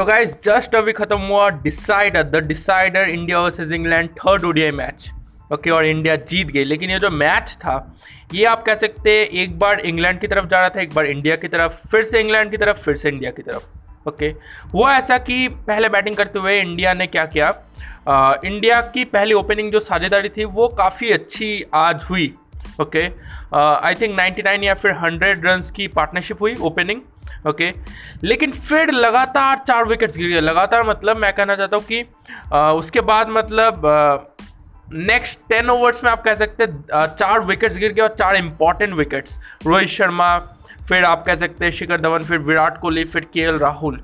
तो guys just अभी खत्म हुआ decider the decider India versus England third ODI match okay और इंडिया जीत गई। लेकिन ये जो मैच था ये आप कह सकते हैं एक बार इंग्लैंड की तरफ़ जा रहा था एक बार इंडिया की तरफ़ फिर से इंग्लैंड की तरफ़ फिर से इंडिया की तरफ़। ओके हुआ ऐसा कि पहले बैटिंग करते हुए इंडिया ने क्या किया? आ, इंडिया की पहली ओपनिंग जो साझेदारी थी वो काफ़ी अच्छी आज हुई। ओके आई थिंक 99 या फिर 100 रन्स की पार्टनरशिप हुई ओपनिंग ओके? लेकिन फिर लगातार चार विकेट्स गिर गए। लगातार मतलब मैं कहना चाहता हूँ कि uh, उसके बाद मतलब नेक्स्ट टेन ओवर्स में आप कह सकते हैं चार विकेट्स गिर गए और चार इंपॉर्टेंट विकेट्स रोहित शर्मा फिर आप कह सकते हैं शिखर धवन फिर विराट कोहली फिर के राहुल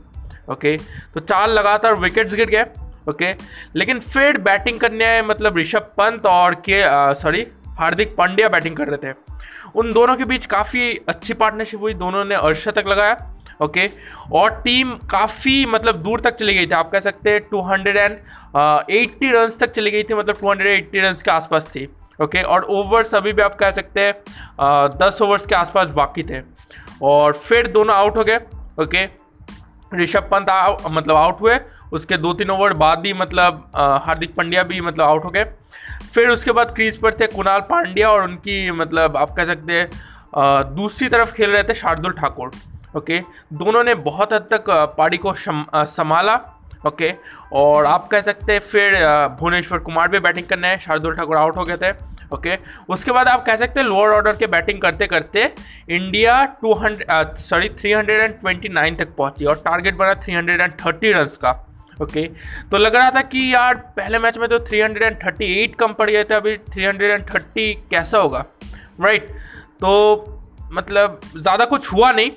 ओके? तो चार लगातार विकेट्स गिर गए ओके? लेकिन फिर बैटिंग करने आए मतलब ऋषभ पंत और के सॉरी हार्दिक पांड्या बैटिंग कर रहे थे। उन दोनों के बीच काफ़ी अच्छी पार्टनरशिप हुई, दोनों ने अर्शतक लगाया ओके और टीम काफ़ी मतलब दूर तक चली गई थी, आप कह सकते हैं two hundred and eighty run तक चली गई थी मतलब टू हंड्रेड एट्टी रन के आसपास थी ओके और ओवर्स अभी भी आप कह सकते हैं दस ओवर्स के आसपास बाकी थे। और फिर दोनों आउट हो गए ओके ऋषभ पंत मतलब आउट हुए, उसके दो तीन ओवर बाद ही मतलब हार्दिक पंड्या भी मतलब आउट हो गए। फिर उसके बाद क्रीज पर थे कुणाल पांड्या और उनकी मतलब आप कह सकते हैं दूसरी तरफ़ खेल रहे थे शार्दुल ठाकुर, ओके? दोनों ने बहुत हद तक पारी को संभाला, ओके? और आप कह सकते हैं फिर भुवनेश्वर कुमार भी बैटिंग करने हैं शार्दुल ठाकुर आउट हो गए थे, ओके? उसके बाद आप कह सकते हैं लोअर ऑर्डर के बैटिंग करते करते इंडिया 200 सॉरी 329 तक पहुँची और टारगेट बना 330 रन्स का। ओके। तो लग रहा था कि यार, पहले मैच में तो 338 कम पड़ गए थे, अभी 330 कैसा होगा? राइट तो मतलब ज़्यादा कुछ हुआ नहीं।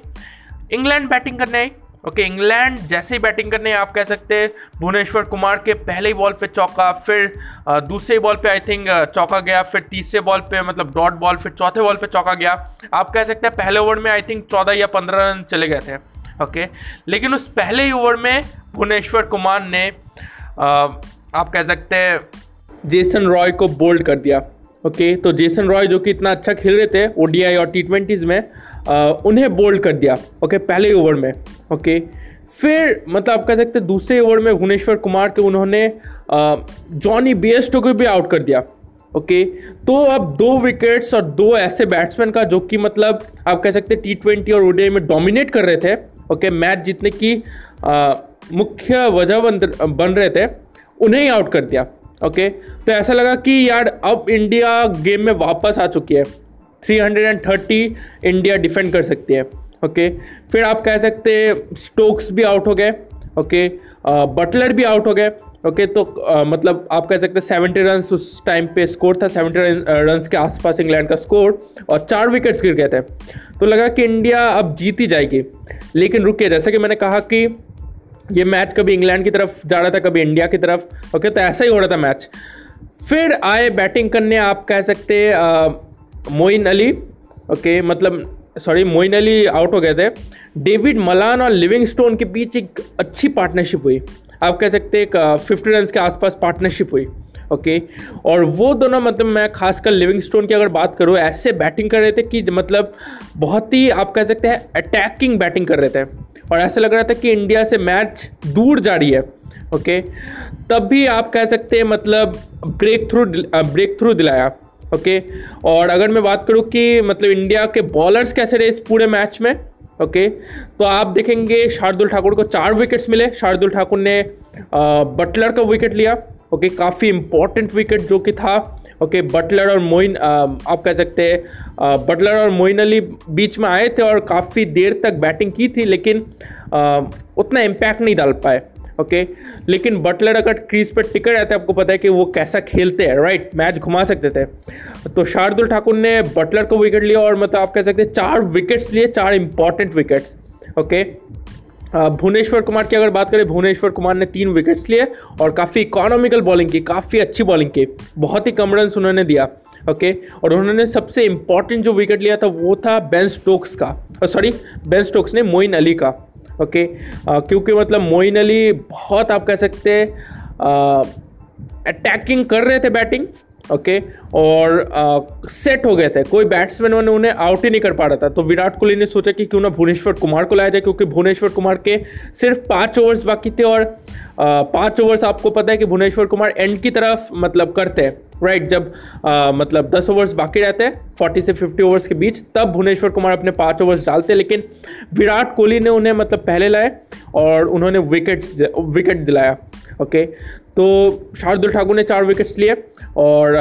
इंग्लैंड बैटिंग करने आई, ओके। इंग्लैंड जैसे ही बैटिंग करने, आप कह सकते हैं, भुवनेश्वर कुमार के पहले ही बॉल पे चौका, फिर दूसरे बॉल पे आई थिंक चौका गया, फिर तीसरे बॉल पे मतलब डॉट बॉल, फिर चौथे बॉल पे चौका गया। आप कह सकते हैं, पहले ओवर में आई थिंक चौदह या पंद्रह रन चले गए थे। ओके? लेकिन उस पहले ओवर में भुवनेश्वर कुमार ने आ, आप कह सकते हैं जेसन रॉय को बोल्ड कर दिया ओके? तो जेसन रॉय जो कि इतना अच्छा खेल रहे थे ओडीआई और टी ट्वेंटीज़ में आ, उन्हें बोल्ड कर दिया ओके? पहले ओवर में ओके? फिर मतलब आप कह सकते दूसरे ओवर में भुवनेश्वर कुमार के उन्होंने जॉनी बेस्टो को भी आउट कर दिया ओके? तो अब दो विकेट्स और दो ऐसे बैट्समैन का जो कि मतलब आप कह सकते टी ट्वेंटी और ओडीआई में डोमिनेट कर रहे थे ओके, मैच जीतने की मुख्य वजह बन बन रहे थे, उन्हें ही आउट कर दिया, ओके? तो ऐसा लगा कि यार, अब इंडिया गेम में वापस आ चुकी है। 330 इंडिया डिफेंड कर सकती है, ओके? फिर आप कह सकते स्टोक्स भी आउट हो गए, ओके? बटलर भी आउट हो गए। ओके तो आ, मतलब आप कह सकते हैं सेवेंटी रन उस टाइम पे स्कोर था सेवेंटी रन के आसपास इंग्लैंड का स्कोर और चार विकेट्स गिर गए थे। तो लगा कि इंडिया अब जीत ही जाएगी। लेकिन रुके जैसे कि मैंने कहा कि ये मैच कभी इंग्लैंड की तरफ़ जा रहा था कभी इंडिया की तरफ़। ओके तो ऐसा ही हो रहा था मैच फिर आए बैटिंग करने आप कह सकते मोइन अली। ओके मतलब सॉरी मोइन अली आउट हो गए थे। डेविड मलान और लिविंग स्टोन के बीच एक अच्छी पार्टनरशिप हुई। आप कह सकते एक फिफ्टी रन के आसपास पार्टनरशिप हुई। ओके और वो दोनों मतलब मैं खासकर लिविंग स्टोन की अगर बात करूँ, ऐसे बैटिंग कर रहे थे कि मतलब बहुत ही आप कह सकते हैं अटैकिंग बैटिंग कर रहे थे। और ऐसा लग रहा था कि इंडिया से मैच दूर जा रही है। ओके तब भी आप कह सकते हैं मतलब ब्रेक थ्रू ब्रेक थ्रू दिलाया। ओके? और अगर मैं बात करूँ कि मतलब इंडिया के बॉलर्स कैसे रहे इस पूरे मैच में ओके? तो आप देखेंगे शार्दुल ठाकुर को चार विकेट्स मिले। शार्दुल ठाकुर ने बटलर का विकेट लिया ओके? काफ़ी इंपॉर्टेंट विकेट जो कि था ओके? बटलर और मोइन आप कह सकते हैं बटलर और मोइन अली बीच में आए थे और काफ़ी देर तक बैटिंग की थी लेकिन आ, उतना इम्पैक्ट नहीं डाल पाए। ओके? लेकिन बटलर अगर क्रीज पर टिकट रहते आपको पता है कि वो कैसा खेलते हैं राइट मैच घुमा सकते थे। तो शार्दुल ठाकुर ने बटलर को विकेट लिया और मतलब आप कह सकते हैं चार विकेट्स लिए, चार important wickets okay? Bhuvneshwar Kumar की अगर बात करें, भुवनेश्वर कुमार ने तीन विकेट्स लिए और काफ़ी इकोनॉमिकल बॉलिंग की, काफ़ी अच्छी बॉलिंग की। बहुत ही कम रन उन्होंने दिया, ओके? और उन्होंने सबसे इंपॉर्टेंट जो विकेट लिया था, वो था बेन स्टोक्स का। सॉरी बेन स्टोक्स ने मोइन अली का। ओके क्योंकि मतलब मोइन अली बहुत आप कह सकते हैं अटैकिंग कर रहे थे बैटिंग ओके? और सेट हो गए थे। कोई बैट्समैन उन्हें आउट ही नहीं कर पा रहा था। तो विराट कोहली ने सोचा कि क्यों ना भुवनेश्वर कुमार को लाया जाए क्योंकि भुवनेश्वर कुमार के सिर्फ़ पाँच ओवर्स बाकी थे और पाँच ओवर्स आपको पता है कि भुवनेश्वर कुमार एंड की तरफ़ मतलब करते हैं। राइट right, जब आ, मतलब दस ओवर्स बाकी रहते हैं फोर्टी से फिफ्टी ओवर्स के बीच तब भुवनेश्वर कुमार अपने पाँच ओवर्स डालते लेकिन विराट कोहली ने उन्हें मतलब पहले लाए और उन्होंने विकेट्स विकेट दिलाया। ओके तो शार्दुल ठाकुर ने चार विकेट्स लिए और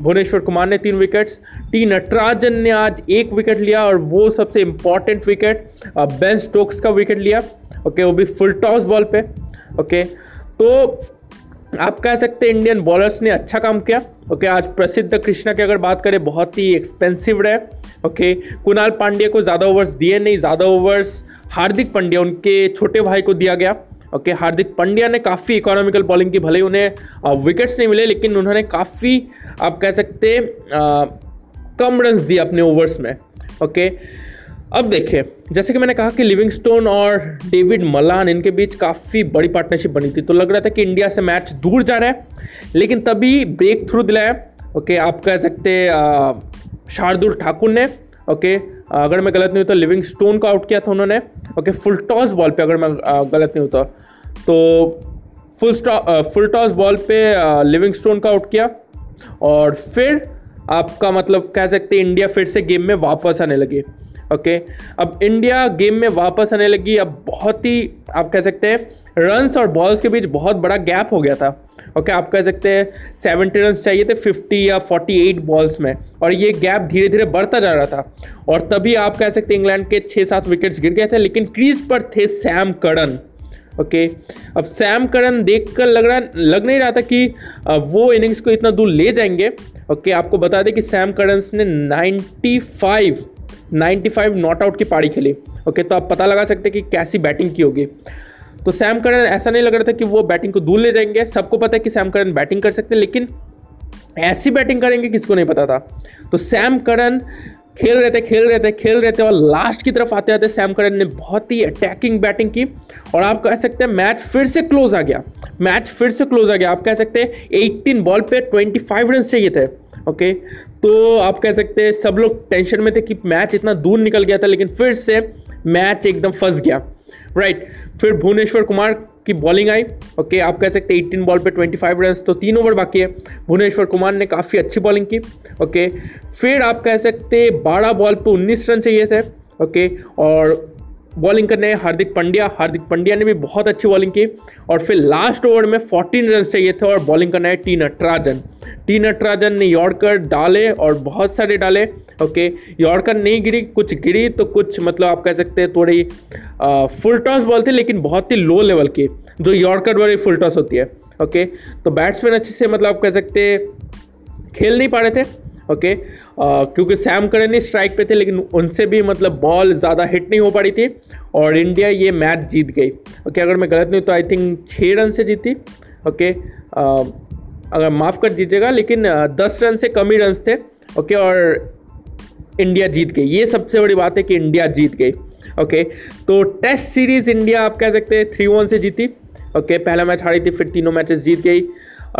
भुवनेश्वर कुमार ने तीन विकेट्स टी नटराजन ने आज एक विकेट लिया और वो सबसे इंपॉर्टेंट विकेट बेन स्टोक्स का विकेट लिया. ओके वो भी फुल टॉस बॉल पे. ओके तो आप कह सकते हैं इंडियन बॉलर्स ने अच्छा काम किया. ओके आज प्रसिद्ध कृष्णा की अगर बात करें, बहुत ही एक्सपेंसिव रहे. ओके कुणाल पांड्या को ज़्यादा ओवर्स दिए नहीं. ज़्यादा ओवर्स हार्दिक पांड्या, उनके छोटे भाई को दिया गया. ओके, हार्दिक पांड्या ने काफ़ी इकोनॉमिकल बॉलिंग की, भले ही उन्हें विकेट्स नहीं मिले, लेकिन उन्होंने काफ़ी, आप कह सकते कम रन्स दिए अपने ओवर्स में, ओके। अब देखिए, जैसे कि मैंने कहा कि लिविंगस्टोन और डेविड मलान इनके बीच काफ़ी बड़ी पार्टनरशिप बनी थी तो लग रहा था कि इंडिया से मैच दूर जा रहा है, लेकिन तभी ब्रेक थ्रू दिलाया ओके, आप कह सकते शार्दुल ठाकुर ने, ओके अगर मैं गलत नहीं हूँ तो लिविंग स्टोन को आउट किया था उन्होंने। ओके फुल टॉस बॉल पे अगर मैं गलत नहीं होता। तो फुल फुल टॉस बॉल पे लिविंग स्टोन का आउट किया। और फिर आपका मतलब कह सकते हैं इंडिया फिर से गेम में वापस आने लगी। ओके अब इंडिया गेम में वापस आने लगी। अब बहुत ही, आप कह सकते हैं रन्स और बॉल्स के बीच बहुत बड़ा गैप हो गया था। ओके okay, आप कह सकते हैं सेवेंटी रन चाहिए थे फिफ्टी या फोर्टी एट बॉल्स में। और ये गैप धीरे धीरे बढ़ता जा रहा था। और तभी आप कह सकते हैं इंग्लैंड के छः सात विकेट्स गिर गए थे लेकिन क्रीज पर थे सैम करन ओके okay, अब सैम करन देख कर लग रहा लग नहीं रहा था कि वो इनिंग्स को इतना दूर ले जाएँगे। ओके okay, आपको बता दें कि सैम करन्स ने 95 95 नॉट आउट की पारी खेली। ओके तो आप पता लगा सकते हैं कि कैसी बैटिंग की होगी। तो सैम करन ऐसा नहीं लग रहा था कि वो बैटिंग को दूर ले जाएँगे। सबको पता है कि सैम करन बैटिंग कर सकते हैं, लेकिन ऐसी बैटिंग करेंगे, किसको नहीं पता था। तो सैम करन खेल रहे थे, खेल रहे थे, खेल रहे थे और लास्ट की तरफ़ आते आते सैम करन ने बहुत ही अटैकिंग बैटिंग की। और आप कह सकते हैं मैच फिर से क्लोज आ गया। मैच फिर से क्लोज आ गया। आप कह सकते हैं 18 बॉल पे 25 रन चाहिए थे ओके तो आप कह सकते हैं सब लोग टेंशन में थे कि मैच इतना दूर निकल गया था, लेकिन फिर से मैच एकदम फंस गया। राइट फिर भुवनेश्वर कुमार की बॉलिंग आई। ओके आप कह सकते हैं 18 बॉल पे 25 रन तो तीन ओवर बाकी है। भुवनेश्वर कुमार ने काफ़ी अच्छी बॉलिंग की। ओके फिर आप कह सकते 12 बॉल पे 19 रन चाहिए थे। ओके और बॉलिंग करने हैं, हार्दिक पांड्या। हार्दिक पांड्या ने भी बहुत अच्छी बॉलिंग की और फिर लास्ट ओवर में 14 रन चाहिए थे और बॉलिंग करना है टी नटराजन टी नटराजन ने यॉर्कर डाले और बहुत सारे डाले, ओके। यॉर्कर नहीं गिरी, कुछ गिरी तो कुछ मतलब आप कह सकते हैं थोड़ी फुल टॉस बॉल थी, लेकिन बहुत ही लो लेवल की, जो यॉर्कर वाली फुल टॉस होती है, ओके। तो बैट्समैन अच्छे से मतलब आप कह सकते खेल नहीं पा रहे थे। ओके? क्योंकि सैम करन ही स्ट्राइक पे थे, लेकिन उनसे भी मतलब बॉल ज़्यादा हिट नहीं हो पा रही थी और इंडिया ये मैच जीत गई। ओके, अगर मैं गलत नहीं तो आई थिंक छः रन से जीती। ओके अगर माफ़ कर दीजिएगा, लेकिन दस रन से कम ही रन थे। ओके, और इंडिया जीत गई। ये सबसे बड़ी बात है कि इंडिया जीत गई। ओके तो टेस्ट सीरीज़ इंडिया आप कह सकते हैं थ्री वन से जीती। ओके, पहला मैच हारी थी, फिर तीनों मैचेस जीत गई।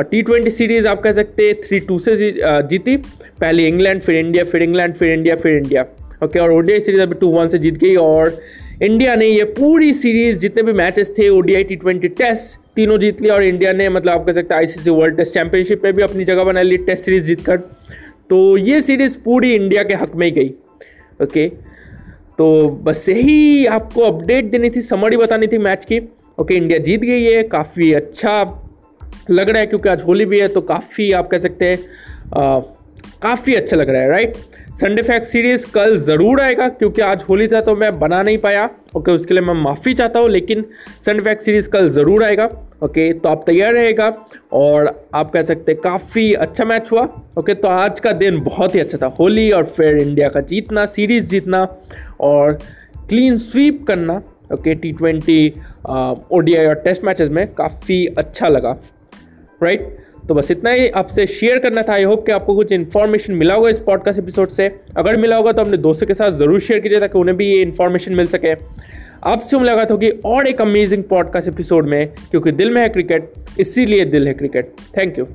टी ट्वेंटी सीरीज़ आप कह सकते हैं थ्री टू से जीती। पहले इंग्लैंड, फिर इंडिया, फिर इंग्लैंड, फिर इंडिया फिर इंडिया। ओके और ओडीआई सीरीज़ अभी टू वन से जीत गई और इंडिया ने ये पूरी सीरीज़ जितने भी मैचेस थे ओडीआई टी ट्वेंटी टेस्ट तीनों जीत लिया और इंडिया ने मतलब आप कह सकते हैं आईसीसी वर्ल्ड टेस्ट चैंपियनशिप में भी अपनी जगह बना ली टेस्ट सीरीज़ जीतकर। तो ये सीरीज़ पूरी इंडिया के हक में ही गई। ओके तो बस यही आपको अपडेट देनी थी समरी बतानी थी मैच की। ओके इंडिया जीत गई है काफ़ी अच्छा लग रहा है क्योंकि आज होली भी है तो काफ़ी आप कह सकते हैं काफ़ी अच्छा लग रहा है राइट संडे फैक्ट सीरीज़ कल ज़रूर आएगा, क्योंकि आज होली था तो मैं बना नहीं पाया। ओके उसके लिए मैं माफ़ी चाहता हूँ, लेकिन संडे फैक्ट सीरीज़ कल ज़रूर आएगा। ओके तो आप तैयार रहेगा और आप कह सकते हैं काफ़ी अच्छा मैच हुआ। ओके तो आज का दिन बहुत ही अच्छा था, होली और फिर इंडिया का जीतना सीरीज़ जीतना और क्लीन स्वीप करना। ओके टी ट्वेंटी ओ और टेस्ट मैचेस में काफ़ी अच्छा लगा। राइट तो बस इतना ही आपसे शेयर करना था। आई होप कि आपको कुछ इन्फॉर्मेशन मिला होगा इस पॉडकास्ट एपिसोड से। अगर मिला होगा तो अपने दोस्तों के साथ ज़रूर शेयर कीजिए ताकि उन्हें भी ये इन्फॉर्मेशन मिल सके। आपसे मुलाकात होगी और एक अमेजिंग पॉडकास्ट एपिसोड में, क्योंकि दिल में है क्रिकेट इसीलिए दिल है क्रिकेट थैंक यू